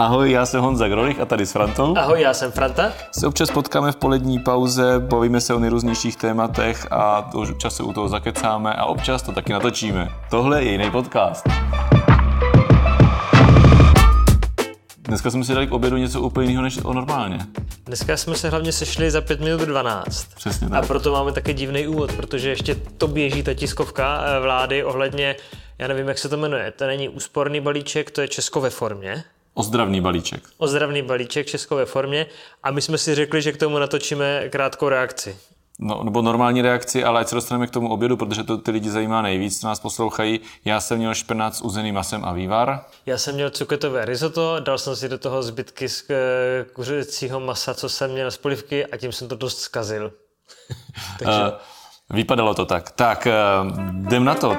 Ahoj, já jsem Honza Grolich a tady s Frantou. Ahoj, já jsem Franta. Se občas potkáme v polední pauze, bavíme se o nejrůznějších tématech a občas se u toho zakecáme a občas to taky natočíme. Tohle je jiný podcast. Dneska jsme si dali k obědu něco úplně jiného než o normálně. Dneska jsme se hlavně sešli za 5 minut 12. Přesně tak. A proto máme taky divný úvod, protože ještě to běží ta tiskovka eh, vlády ohledně, já nevím, jak se to jmenuje, to není úsporný balíček, to je Česko ve formě. Ozdravný balíček. Ozdravný balíček Česko ve formě a my jsme si řekli, že k tomu natočíme krátkou reakci. No, nebo normální reakci, ale ať se dostaneme k tomu obědu, protože to ty lidi zajímá nejvíc, co nás poslouchají. Já jsem měl špenát s uzeným masem a vývar. Já jsem měl cuketové risotto, dal jsem si do toho zbytky z eh, kuřecího masa, co jsem měl z polivky a tím jsem to dost zkazil. Takže... Uh, vypadalo to tak. Tak, uh, jdem na to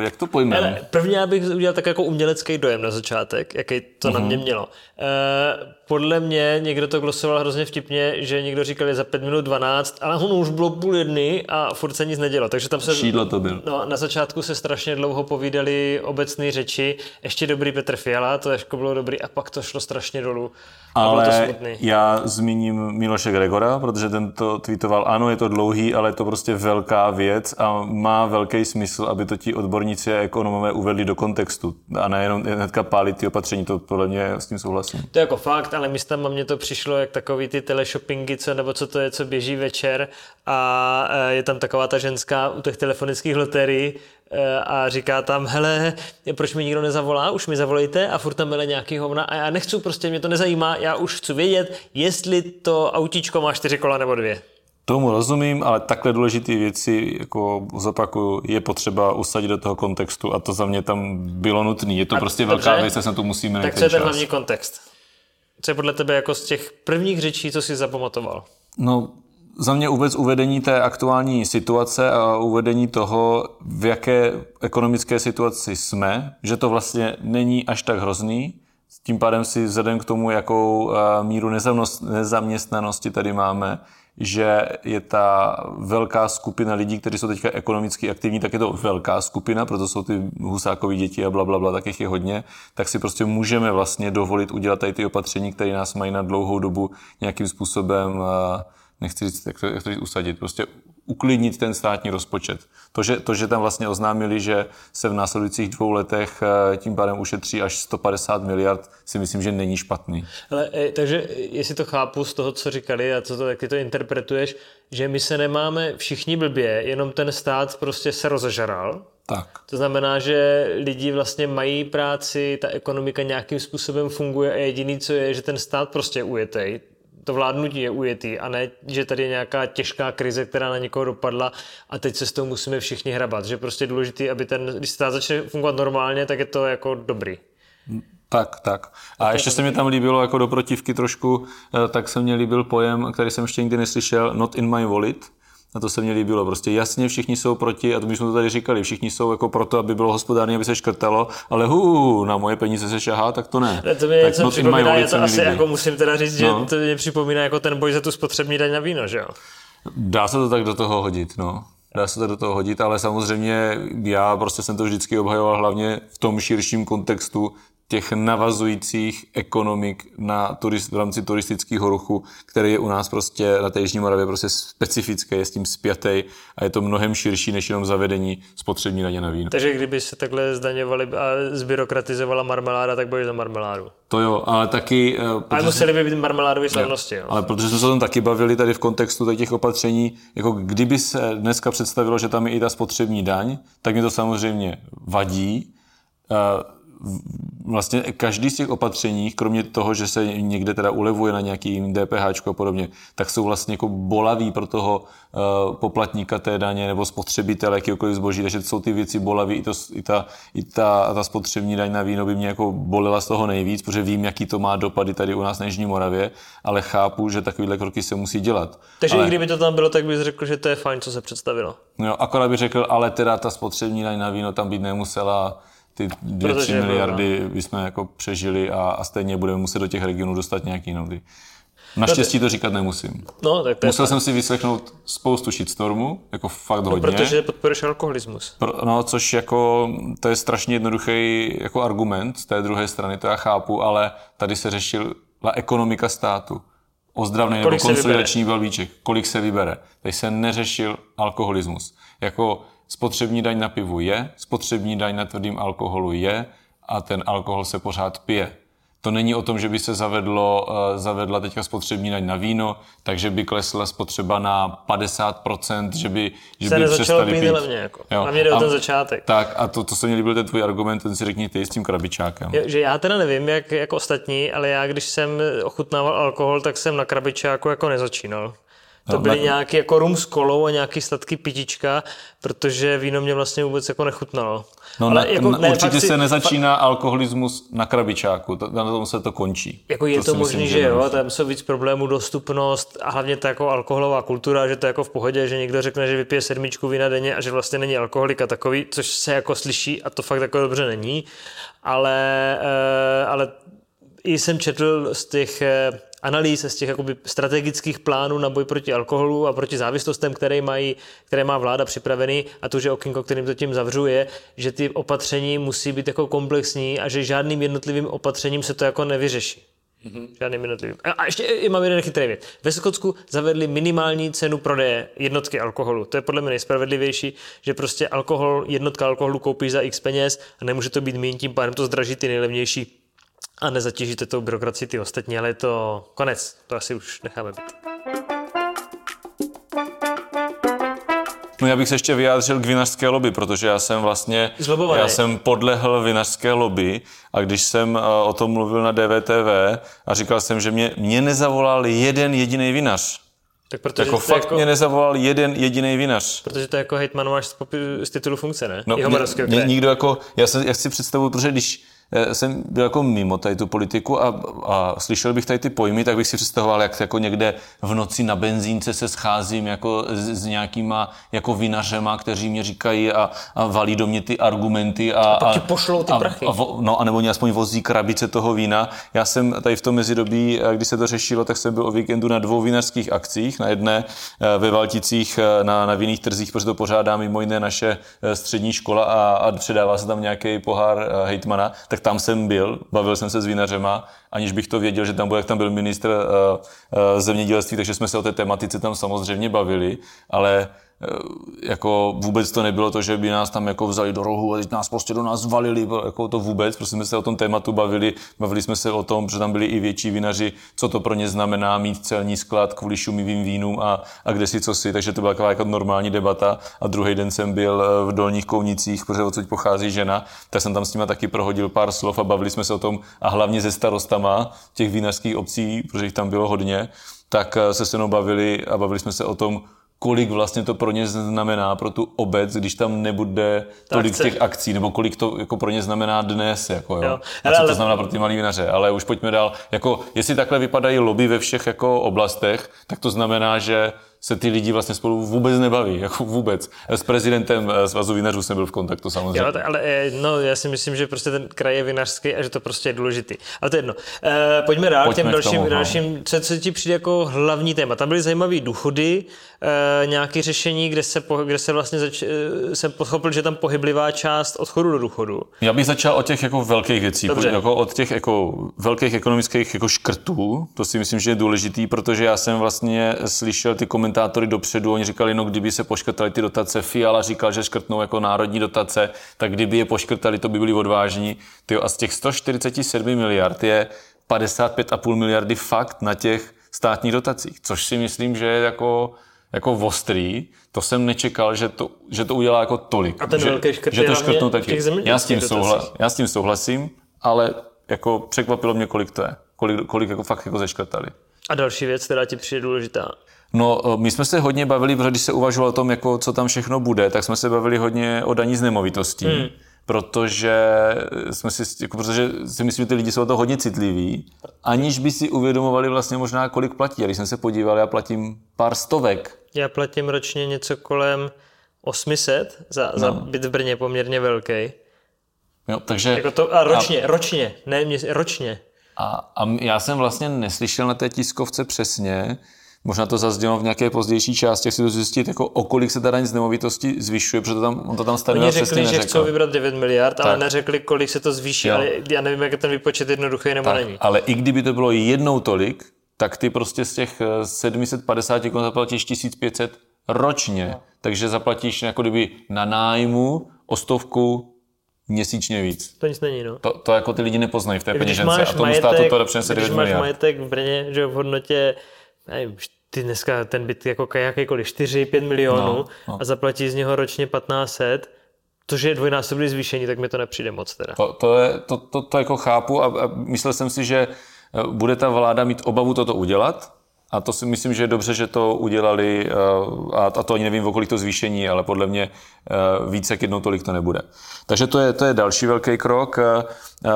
jak to pojmeme? Prvně já bych udělal tak jako umělecký dojem na začátek, jaký to uh-huh. na mhm. mě mělo. E, podle mě někdo to glosoval hrozně vtipně, že někdo říkal je za 5 minut 12, ale ono už bylo půl jedny a furt se nic nedělo. Takže tam se... Šídlo to byl. No, na začátku se strašně dlouho povídali obecné řeči. Ještě dobrý Petr Fiala, to ještě bylo dobrý a pak to šlo strašně dolů. Ale já zmíním Miloše Gregora, protože ten to tweetoval, ano, je to dlouhý, ale je to prostě velká věc a má velký smysl, aby to ti odborníci a ekonomové uvedli do kontextu a nejenom hnedka pálit ty opatření, to podle mě s tím souhlasím. To je jako fakt, ale místama mně to přišlo jak takový ty teleshoppingy, co, nebo co to je, co běží večer a e, je tam taková ta ženská u těch telefonických loterií, e, a říká tam, hele, proč mi nikdo nezavolá, už mi zavolejte a furt tam mele nějaký hovna a já nechci, prostě mě to nezajímá, já už chci vědět, jestli to autíčko má čtyři kola nebo dvě. Tomu rozumím, ale takhle důležité věci, jako zopakuju, je potřeba usadit do toho kontextu a to za mě tam bylo nutné. Je to a prostě dobře, velká věc, a se to musíme Tak co je ten hlavní kontext? Co je podle tebe jako z těch prvních řečí, co jsi zapamatoval? No, za mě vůbec uvedení té aktuální situace a uvedení toho, v jaké ekonomické situaci jsme, že to vlastně není až tak hrozný. Tím pádem si vzhledem k tomu, jakou eh, míru nezaměstnanosti tady máme, že je ta velká skupina lidí, kteří jsou teďka ekonomicky aktivní, tak je to velká skupina, proto jsou ty husákové děti a bla, bla, bla, tak jich je hodně, tak si prostě můžeme vlastně dovolit udělat tady ty opatření, které nás mají na dlouhou dobu nějakým způsobem uh, nechci říct, jak to, jak to říct, usadit, prostě uklidnit ten státní rozpočet. To že, to, že tam vlastně oznámili, že se v následujících dvou letech eh, tím pádem ušetří až 150 miliard, si myslím, že není špatný. Ale, eh, takže jestli to chápu z toho, co říkali a co to, jak ty to interpretuješ, že my se nemáme všichni blbě, jenom ten stát prostě se rozežral, tak. To znamená, že lidi vlastně mají práci, ta ekonomika nějakým způsobem funguje a jediný, co je, že ten stát prostě je ujetej to vládnutí je ujetý a ne, že tady je nějaká těžká krize, která na někoho dopadla a teď se s tou musíme všichni hrabat. Že prostě je důležité, aby ten, když stát začne fungovat normálně, tak je to jako dobrý. Tak, tak. A ještě se mi tam líbilo jako do protivky trošku, eh, tak se mně líbil pojem, který jsem ještě nikdy neslyšel, not in my wallet, a to se mně líbilo. Prostě jasně všichni jsou proti, a to my jsme to tady říkali, všichni jsou jako proto, aby bylo hospodárně, aby se škrtalo, ale hu, na moje peníze se šahá, tak to ne. to mě tak něco připomíná, já to asi jako musím teda říct, no. že to mě připomíná jako ten boj za tu spotřební daň na víno, že jo? Dá se to tak do toho hodit, no. Dá se to do toho hodit, ale samozřejmě já prostě jsem to vždycky obhajoval hlavně v tom širším kontextu těch navazujících ekonomik na turist, v rámci turistického ruchu, který je u nás prostě na té Jižní Moravě prostě specifické, je s tím spjatý a je to mnohem širší než jenom zavedení spotřební daně na víno. Takže kdyby se takhle zdaňovali a zbyrokratizovala marmeláda, tak bojíš za marmeládu. To jo, ale taky... Uh, ale museli by být marmeládové slavnosti. Jo. Ale protože jsme se o tom taky bavili tady v kontextu těch opatření, jako kdyby se dneska představilo, že tam je i ta spotřební daň, tak mi to samozřejmě vadí. Vlastně každý z těch opatření, kromě toho, že se někde teda ulevuje na nějaký DPH a podobně, tak jsou vlastně jako bolaví pro toho uh, poplatníka té daně nebo spotřebitele jakýkoliv zboží, takže to jsou ty věci bolaví, i, to, i, ta, i ta, ta spotřební daň na víno by mě jako bolela z toho nejvíc, protože vím, jaký to má dopady tady u nás na Jižní Moravě, ale chápu, že takovéhle kroky se musí dělat. Takže ale... i kdyby to tam bylo, tak bys řekl, že to je fajn, co se představilo. No, akorát bych řekl, ale teda ta spotřební daň na víno tam být nemusela, ty dvě, tři miliardy no. bychom jako přežili a, a stejně budeme muset do těch regionů dostat nějaký nový. Naštěstí to říkat nemusím. No, tak to Musel je jsem si vyslechnout spoustu shitstormu, jako fakt no, hodně. protože podporuješ alkoholismus. Pro- No, což jako, to je strašně jednoduchý jako argument z té druhé strany, to já chápu, ale tady se řešila ekonomika státu. Ozdravný nebo konsolidační balíček, kolik se vybere. Tady se neřešil alkoholismus. Jako spotřební daň na pivu je, spotřební daň na tvrdým alkoholu je a ten alkohol se pořád pije. To není o tom, že by se zavedlo, eh, zavedla teďka spotřební daň na víno, takže by klesla spotřeba na 50%, že by, že Se by přestali pít levně, jako. Hlavně jde o A- ten začátek. Tak a to, to se mi líbil ten tvůj argument, ten si řekni ty s tím krabičákem. Jo, Že já teda nevím, jak, jak ostatní, ale já, když jsem ochutnával alkohol, tak jsem na krabičáku jako nezačínal. To byly na- nějaký jako rum s kolou a nějaký sladký pitička, protože víno mě vlastně vůbec jako nechutnalo. No, ale na, jako, ne, určitě si- se nezačíná alkoholismus na krabičáku, to, na tom se to končí. Jako je to, to možné, že jo, nemusí. tam jsou víc problémů, dostupnost a hlavně ta jako alkoholová kultura, že to je jako v pohodě, že někdo řekne, že vypije sedmičku vína denně a že vlastně není alkoholika takový, což se jako slyší a to fakt jako dobře není. Ale, eh, ale i jsem četl z těch eh, analýz, z těch jakoby strategických plánů na boj proti alkoholu a proti závislostem, které, mají, které má vláda připravený a to, že okénko, kterým to tím zavřu, je, že ty opatření musí být jako komplexní a že žádným jednotlivým opatřením se to jako nevyřeší. Žádným jednotlivým. A- A ještě i mám jeden chytrý věc. Ve Skotsku zavedli minimální cenu prodeje jednotky alkoholu. To je podle mě nejspravedlivější, že prostě alkohol, jednotka alkoholu koupíš za x peněz a nemůže to být méně, tím pádem to zdraží ty nejlevnější a nezatěžíte tou byrokracii ty ostatní, ale je to konec. To asi už necháme být. No já bych se ještě vyjádřil k vinařské lobby, protože já jsem vlastně, Zlobovaný. já jsem podlehl vinařské lobby a když jsem eh, o tom mluvil na DVTV a říkal jsem, že mě, mě nezavolal jeden jediný vinař. Tak protože, Jako fakt jako, mě nezavolal jeden jediný vinař. protože to jako hejtman máš z, popi- z titulu funkce, ne? No, Jihomoravského mě, mě, nikdo jako, já, se, já si představuju, protože když jsem byl jako mimo tady tu politiku a, a slyšel bych tady ty pojmy, tak bych si představoval, jak jako někde v noci na benzínce se scházím jako s, s nějakýma jako vinařema, kteří mě říkají a, a valí do mě ty argumenty. A, a pak ti pošlou ty a, prachy. A, vo- no, anebo mě aspoň vozí krabice toho vína. Já jsem tady v tom mezidobí, eh, kdy se to řešilo, tak jsem byl o víkendu na dvou vinařských akcích. Na jedné eh, ve Valticích eh, na, na vinných trzích, protože to pořádá mimo jiné naše střední škola a, a předává se tam nějaký pohár hejtmana, tak tam jsem byl, bavil jsem se s vinařema, aniž bych to věděl, že tam byl, jak tam byl ministr uh, uh, zemědělství, takže jsme se o té tematice tam samozřejmě bavili, ale jako vůbec to nebylo to, že by nás tam jako vzali do rohu a teď nás prostě do nás valili, jako to vůbec, prostě jsme se o tom tématu bavili, bavili jsme se o tom, že tam byli i větší vinaři, co to pro ně znamená mít celní sklad kvůli šumivým vínům a, a kde si co si, takže to byla taková jako normální debata a druhý den jsem byl eh, v Dolních Kounicích, protože odsud pochází žena, tak jsem tam s nima taky prohodil pár slov a bavili jsme se o tom a hlavně se starostama těch vinařských obcí, protože jich tam bylo hodně, tak eh, se se mnou bavili a bavili jsme se o tom, kolik vlastně to pro ně znamená, pro tu obec, když tam nebude tolik těch akcí, nebo kolik to jako pro ně znamená dnes, jako jo. Jo. A co to znamená pro ty malý vinaře, ale už pojďme dál. Jako, jestli takhle vypadají lobby ve všech jako oblastech, tak to znamená, že se ty lidi vlastně spolu vůbec nebaví, jako vůbec. S prezidentem eh, Svazu vinařů jsem byl v kontaktu samozřejmě. Jo, ale eh, no, já si myslím, že prostě ten kraj je vinařský a že to prostě je důležitý. Ale to je jedno. E, pojďme dál Pojďme k těm k dalším, tomu, no. dalším co, co ti přijde jako hlavní téma. Tam byly zajímavé důchody, e, nějaké řešení, kde se, po, kde se vlastně zač, e, jsem pochopil, že tam pohyblivá část odchodu do důchodu. Já bych začal od těch jako velkých věcí, Dobře. jako od těch jako velkých ekonomických jako škrtů. To si myslím, že je důležitý, protože já jsem vlastně slyšel ty komentátory dopředu, oni říkali, no kdyby se poškrtali ty dotace, Fiala říkal, že škrtnou jako národní dotace, tak kdyby je poškrtali, to by byli odvážní. Tyjo, a z těch 147 miliard je 55,5 miliardy fakt na těch státních dotacích, což si myslím, že je jako jako ostrý, to jsem nečekal, že to, že to udělá jako tolik. A ten že, velký škrt že to v taky. Já s, tím souhla, já s tím souhlasím, ale jako překvapilo mě, kolik to je. Kolik, kolik jako fakt jako zeškrtali. A další věc, která ti přijde důležitá. No, my jsme se hodně bavili, protože když se uvažovalo o tom, jako, co tam všechno bude, tak jsme se bavili hodně o daní z nemovitostí. Hmm. Protože, jsme si, jako, protože si myslím, že ty lidi jsou o to hodně citliví, aniž by si uvědomovali vlastně možná, kolik platí. A když jsem se podíval, já platím pár stovek. Já platím ročně něco kolem 800 za, no. za byt v Brně poměrně velký. Jo, takže, Jako to, a ročně, a... ročně, ne měs, ročně. A, a já jsem vlastně neslyšel na té tiskovce přesně, Možná to zaznělo v nějaké pozdější části, si to zjistit, jako o kolik se ta daň z nemovitosti zvyšuje, protože tam, on to tam stanoví Oni řekli, že chcou vybrat 9 miliard, tak. ale neřekli, kolik se to zvýší, Jo. ale já nevím, jak je ten výpočet jednoduchý nebo tak, není. ale i kdyby to bylo jednou tolik, tak ty prostě z těch eh, 750 korun zaplatíš 1500 ročně. No. Takže zaplatíš jako kdyby na nájmu o stovku měsíčně víc. To nic není, no. To, to jako ty lidi nepoznají v té Když peněžence máš a tomu majetek, státu to přinese když 9 máš miliard. majetek v Brně, že v hodnotě, nevím, ty dneska ten byt jako jakýkoliv 4-5 milionů No, no. a zaplatí z něho ročně 1500, to, že je dvojnásobný zvýšení, tak mi to nepřijde moc teda. To, to, je, to, to, to jako chápu a, a myslel jsem si, že eh, bude ta vláda mít obavu toto udělat a to si myslím, že je dobře, že to udělali eh, a, to ani nevím, o kolik to zvýšení, ale podle mě eh, víc jak jednou tolik to nebude. Takže to je, to je další velký krok. Eh,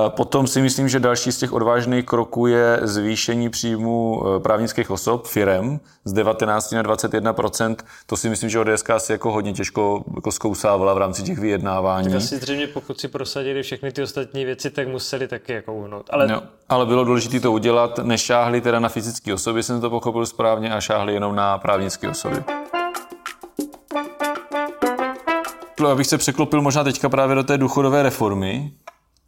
Potom si myslím, že další z těch odvážných kroků je zvýšení příjmu právnických osob, firem, z 19 na 21% To si myslím, že ODS si jako hodně těžko jako zkousávala v rámci těch vyjednávání. Tak asi zřejmě pokud si prosadili všechny ty ostatní věci, tak museli taky jako uhnout. Ale No, ale bylo důležité to udělat, nešáhli teda na fyzické osoby, jsem to pochopil správně, a šáhli jenom na právnické osoby. Abych se překlopil možná teďka právě do té důchodové reformy,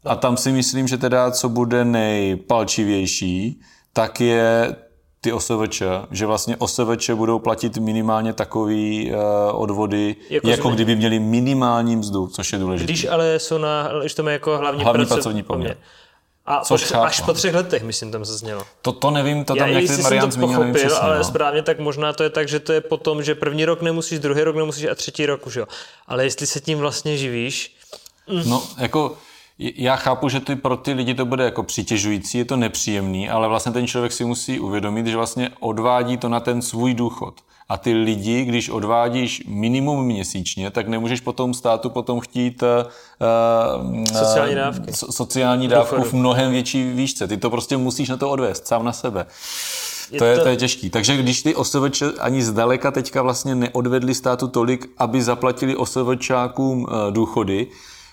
a tam si myslím, že teda, co bude nejpalčivější, tak je ty OSVČ, že vlastně OSVČ budou platit minimálně takový uh, odvody, Jako jako, jsme- kdyby měli minimální mzdu, což je důležité. když ale jsou na, když to má jako hlavní, Hlavní praco- pracovní poměr. A po, Což tře- chápu. až po třech letech, myslím, tam zaznělo. To, to nevím, to Já tam nějak jestli jsem Marian to zmínil, pochopil, přesně, ale no. správně, tak možná to je tak, že to je potom, že první rok nemusíš, druhý rok nemusíš a třetí rok už jo. Ale jestli se tím vlastně živíš, No, jako já chápu, že ty, pro ty lidi to bude jako přitěžující, je to nepříjemný, ale vlastně ten člověk si musí uvědomit, že vlastně odvádí to na ten svůj důchod. A ty lidi, když odvádíš minimum měsíčně, tak nemůžeš potom státu potom chtít uh, Sociální dávky. So, sociální dávku Důchodu. v mnohem větší výšce. Ty to prostě musíš na to odvést, sám na sebe. je To je, to je těžký. Takže když ty OSVČ ani zdaleka teďka vlastně neodvedli státu tolik, aby zaplatili OSVČákům eh, důchody,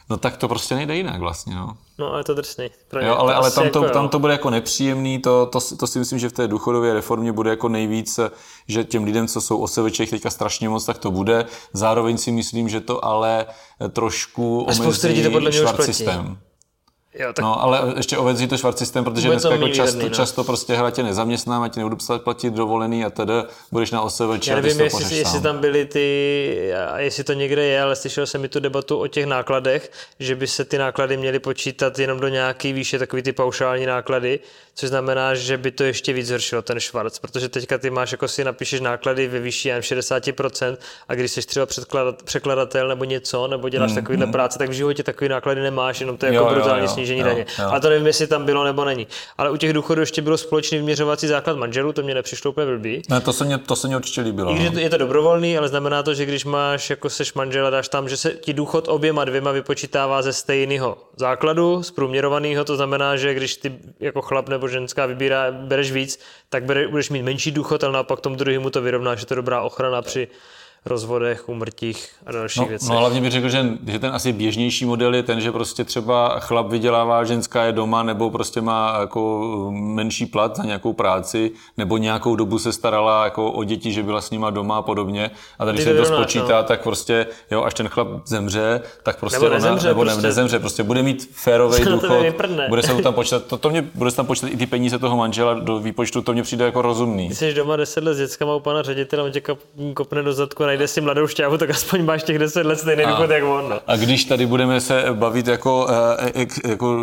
no tak to prostě nejde jinak vlastně. No. no je to drsný. Pro. Jo, ale, To ale tam, to, jako tam to bude jako nepříjemný, to, to, si- to si myslím, že v té důchodové reformě bude jako nejvíc, že těm lidem, co jsou OSVČ teďka strašně moc, tak to bude. Zároveň si myslím, že to ale trošku A spoustu lidí omezí to podle mě už platí. systém. Jo, tak No, ale ještě omezí to švart systém, protože Bude to dneska jako často, výhodný, no. často prostě hra tě nezaměstnám, a ti nebudu psat platit dovolený a tedy budeš na OSVČ Já nevím, jestli, pořeš jestli sám. tam byly ty, a jestli to někde je, ale slyšel jsem mi tu debatu o těch nákladech, že by se ty náklady měly počítat jenom do nějaký výše, takový ty paušální náklady, což znamená, že by to ještě víc zhoršilo ten švarc, protože teďka ty máš, jako si napíšeš náklady ve výši jen 60% a když jsi třeba předkladat, překladatel nebo něco, nebo děláš takovýhle práce, tak v životě takový náklady nemáš, jenom to je Mm, Jo, jako jo, brutální jo, snížení jo, daně. jo. Ale to nevím, jestli tam bylo nebo není. Ale u těch důchodů ještě bylo společný vyměřovací základ manželů, to mě nepřišlo úplně blbý. Ne, to se mě, to se mě určitě líbilo. I když No. je to- dobrovolný, ale znamená to, že když máš, jako seš manžel a dáš tam, že se ti důchod oběma dvěma vypočítává ze stejného základu, z průměrovaného, to znamená, že když ty jako chlap nebo ženská vybírá, bereš víc, tak bere, budeš mít menší důchod, ale naopak tomu druhému to vyrovná, že to je dobrá ochrana při rozvodech, umrtích a dalších No, věcech. no hlavně bych řekl, že, že ten asi běžnější model je ten, že prostě třeba chlap vydělává, ženská je doma, nebo prostě má jako menší plat za nějakou práci, nebo nějakou dobu se starala jako o děti, že byla s nima doma a podobně. A tady Ty se to spočítá, no. tak prostě, jo, až ten chlap zemře, tak prostě Nebo ona, nezemře, nebo prostě. ne, nezemře, prostě bude mít férový důchod, bude se mu tam počítat, to, to mě, bude se tam počítat i ty peníze toho manžela do výpočtu, to mě přijde jako rozumný. Ty jsi doma 10 let s dětskama u pana ředitele, on tě kop- kopne do zadku najde si mladou šťávu, tak aspoň máš těch 10 let stejný důchod jak on. No. A když tady budeme se bavit jako, eh, ek, jako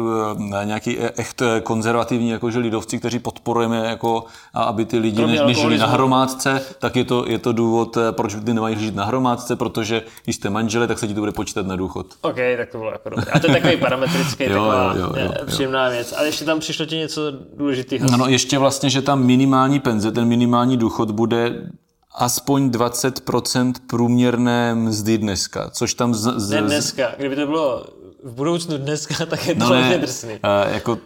eh, nějaký echt konzervativní jakože lidovci, kteří podporujeme, jako, a aby ty lidi ne, nežili na hromádce, tak je to, je to důvod, eh, proč ty nemají žít na hromádce, protože když jste manžele, tak se ti to bude počítat na důchod. OK, tak to bylo jako dobré. A to je takový parametrický, Jo, taková jo, jo, jo, eh, jo. příjemná věc. Ale ještě tam přišlo ti něco důležitého. No, no ještě vlastně, že tam minimální penze, ten minimální důchod bude aspoň 20% průměrné mzdy dneska, což tam z, z, Ne dneska. Kdyby to bylo v budoucnu dneska, tak je to No ne, drsný. uh, jako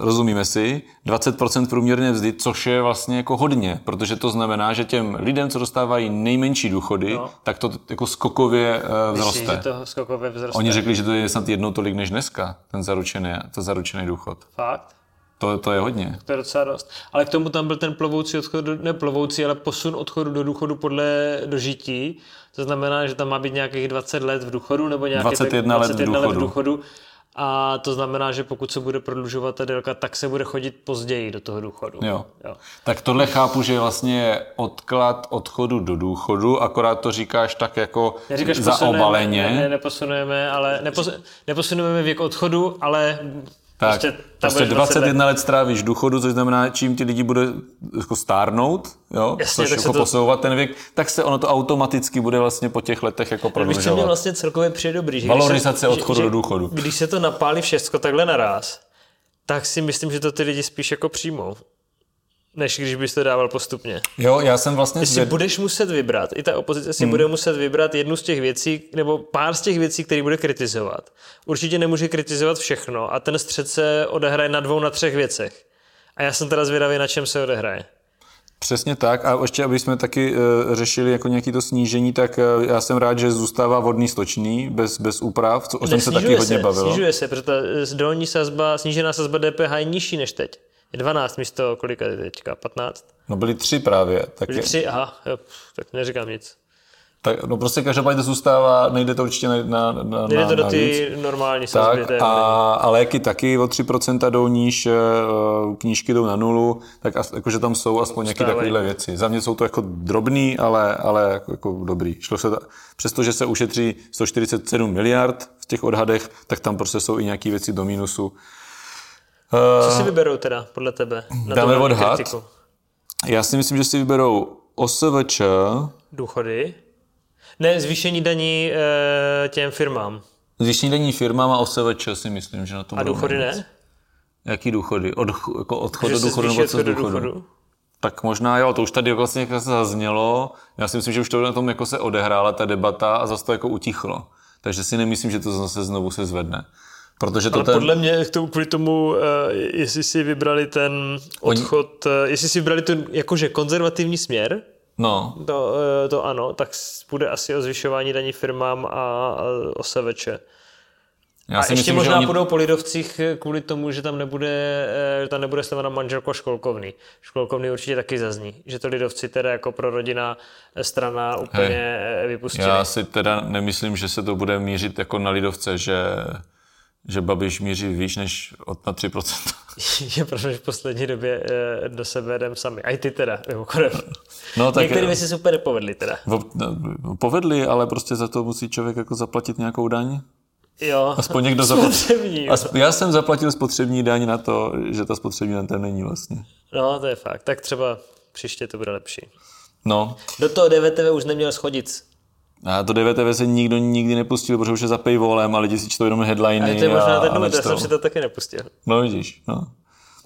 rozumíme si, 20% průměrné vzdy, což je vlastně jako hodně, protože to znamená, že těm lidem, co dostávají nejmenší důchody, No. tak to jako skokově uh, Myslíš, vzroste. že to skokově vzroste? Oni řekli, že to je snad jednou tolik než dneska, ten zaručený, ten zaručený důchod. Fakt? To, to je hodně. To je docela dost. Ale k tomu tam byl ten plovoucí odchod, do- ne plovoucí, ale posun odchodu do důchodu podle dožití. To znamená, že tam má být nějakých 20 let v důchodu, nebo nějakých 21 let v let v důchodu. důchodu. A to znamená, že pokud se bude prodlužovat ta délka, tak se bude chodit později do toho důchodu. Jo. jo. Tak tohle chápu, že vlastně je odklad odchodu do důchodu, akorát to říkáš tak jako Neříkáš, posunujeme, zaobaleně. ne, ne, neposunujeme, ale nepos, neposunujeme věk odchodu, ale Tak, prostě, tam prostě budeš 20 let. 21 let strávíš důchodu, což znamená, čím ti lidi bude jako stárnout, jo, Jasně, což jako to- posouvat ten věk, tak se ono to automaticky bude vlastně po těch letech jako Víš, co mě prodlužovat. vlastně celkově přijde dobrý? Že Valorizace odchodu že, do důchodu. Když se to napálí všechno takhle naraz, tak si myslím, že to ty lidi spíš jako přijmou, než když bys to dával postupně. Jo, já jsem vlastně si zvěd... budeš muset vybrat, i ta opozice Hmm. si bude muset vybrat jednu z těch věcí, nebo pár z těch věcí, které bude kritizovat. Určitě nemůže kritizovat všechno a ten střed se odehraje na dvou, na třech věcech. A já jsem teda zvědavý, na čem se odehraje. Přesně tak a ještě, aby jsme taky uh, řešili jako nějaký to snížení, tak uh, já jsem rád, že zůstává vodný stočný bez, bez úprav, co, o tom se taky Snižuje hodně bavilo. Snižuje se, protože ta eh, dolní sazba, snížená sazba DPH je nižší než teď. Je 12 místo kolika je teďka? 15? No byly tři právě. Tak, Byly je, tři? Aha, jo, tak neříkám nic. tak no prostě každopádně to zůstává, nejde to určitě na, na, na, Jde na, to do ty normální sazby. Tak a, a léky taky o 3% jdou níž, eh, knížky jdou na nulu, tak as, jakože tam jsou aspoň nějaké takovéhle věci. Za mě jsou to jako drobný, ale, ale jako, jako dobrý. Šlo se ta, přestože se ušetří 147 miliard v těch odhadech, tak tam prostě jsou i nějaké věci do mínusu. Co si vyberou teda, podle tebe? Na Dáme odhad? kritiku? Já si myslím, že si vyberou OSVČ, Důchody? Ne, zvýšení daní e, těm firmám. zvýšení daní firmám a OSVČ si myslím, že na to A důchody ne? Jaký důchody? Od, jako odchod Že do důchodu nebo co z důchodu? důchodu? Tak možná jo, to už tady vlastně jako se zaznělo. Já si myslím, že už to na tom jako se odehrála ta debata a zase to jako utichlo. Takže si nemyslím, že to zase znovu se zvedne. Protože to Ale ten... podle mě k tomu, kvůli tomu, eh, jestli si vybrali ten odchod, eh, jestli si vybrali ten jakože konzervativní směr, No, to, eh, to ano, tak bude asi o zvyšování daní firmám a, a o SVČ. já A si ještě myslím, možná že oni... půjdou po lidovcích kvůli tomu, že tam nebude, že tam nebude sleva na manželku a školkovný. Školkovný určitě taky zazní, že to lidovci teda jako pro rodina strana úplně hey, vypustili. Já si teda nemyslím, že se to bude mířit jako na lidovce, že, že Babiš míří výš než od na 3%. je pravda, že v poslední době eh, do sebe jdem sami. A i ty teda, mimochodem. No, tak- Některé věci se úplně nepovedly teda. No, Povedli, ale prostě za to musí člověk jako zaplatit nějakou daň. Jo, Aspoň někdo spotřební. Aspoň, já jsem zaplatil spotřební daň na to, že ta spotřební daň tam není vlastně. No, to je fakt. Tak třeba příště to bude lepší. No, Do toho DVTV už neměl schodit. A to DVTV se nikdo nikdy nepustil, protože už je za paywallem a lidi si čtou jenom headliny. A to je možná a, ten a důvod, já jsem si to taky nepustil. No vidíš, no.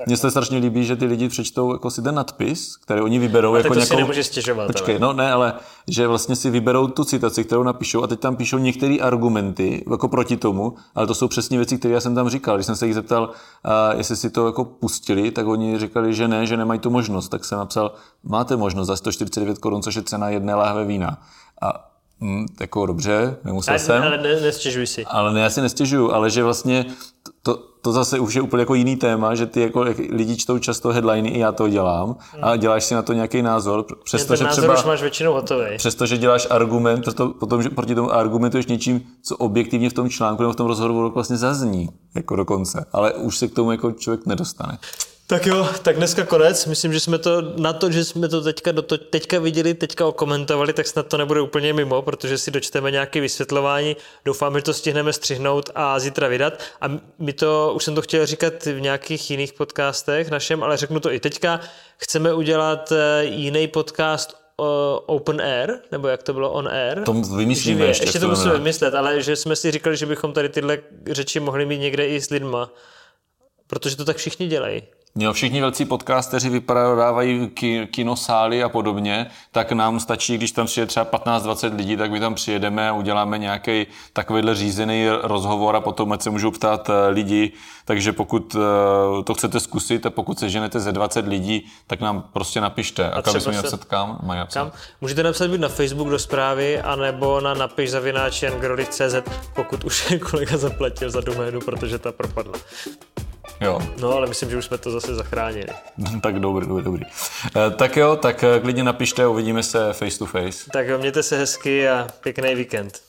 Mně se strašně líbí, že ty lidi přečtou jako si ten nadpis, který oni vyberou Tak jako to si nějakou... nemůže stěžovat. Počkej, ale. no ne, ale že vlastně si vyberou tu citaci, kterou napíšou a teď tam píšou některé argumenty jako proti tomu, ale to jsou přesně věci, které já jsem tam říkal. Když jsem se jich zeptal, a jestli si to jako pustili, tak oni říkali, že ne, že nemají tu možnost. Tak jsem napsal, máte možnost za 149 korun, což je cena jedné láhve vína. A hm, jako dobře, nemusel Ale, jsem. ale ne, nestěžuj si. Ale ne, já si nestěžuju, ale že vlastně to, to zase už je úplně jako jiný téma, že ty jako jak lidi čtou často headliny, i já to dělám, a děláš si na to nějaký názor, přestože ten názor třeba... už máš většinou hotový. Přestože děláš argument, proto, potom, že proti tomu argumentuješ něčím, co objektivně v tom článku nebo v tom rozhovoru vlastně zazní, jako dokonce. Ale už se k tomu jako člověk nedostane. Tak jo, tak dneska konec. Myslím, že jsme to na to, že jsme to teďka, do to, teďka viděli, teďka okomentovali, tak snad to nebude úplně mimo, protože si dočteme nějaké vysvětlování. Doufám, že to stihneme střihnout a zítra vydat. A my to, už jsem to chtěl říkat v nějakých jiných podcastech našem, ale řeknu to i teďka. Chceme udělat eh, jiný podcast eh, Open Air, nebo jak to bylo On Air. To vymyslíme Živě. ještě, ještě to musíme vymyslet, ale že jsme si říkali, že bychom tady tyhle řeči mohli mít někde i s lidma. Protože to tak všichni dělají. Jo, všichni velcí podcasteři vyprodávají ki, kinosály a podobně, tak nám stačí, když tam přijde třeba 15-20 lidí, tak my tam přijedeme a uděláme nějaký takovýhle řízený rozhovor a potom ať se můžou ptát eh, lidi. Takže pokud eh, to chcete zkusit a pokud se ženete ze 20 lidí, tak nám prostě napište. A kam třeba bychom měli se- napsat kam? Mají napsat. Kam? Můžete napsat buď na Facebook do zprávy, anebo na napiš zavináč CZ, pokud už kolega zaplatil za doménu, protože ta propadla. Jo. No, ale myslím, že už jsme to zase zachránili. tak dobrý, dobrý, dobrý. Eh, tak jo, tak eh, klidně napište, uvidíme se face to face. Tak jo, mějte se hezky a pěkný víkend.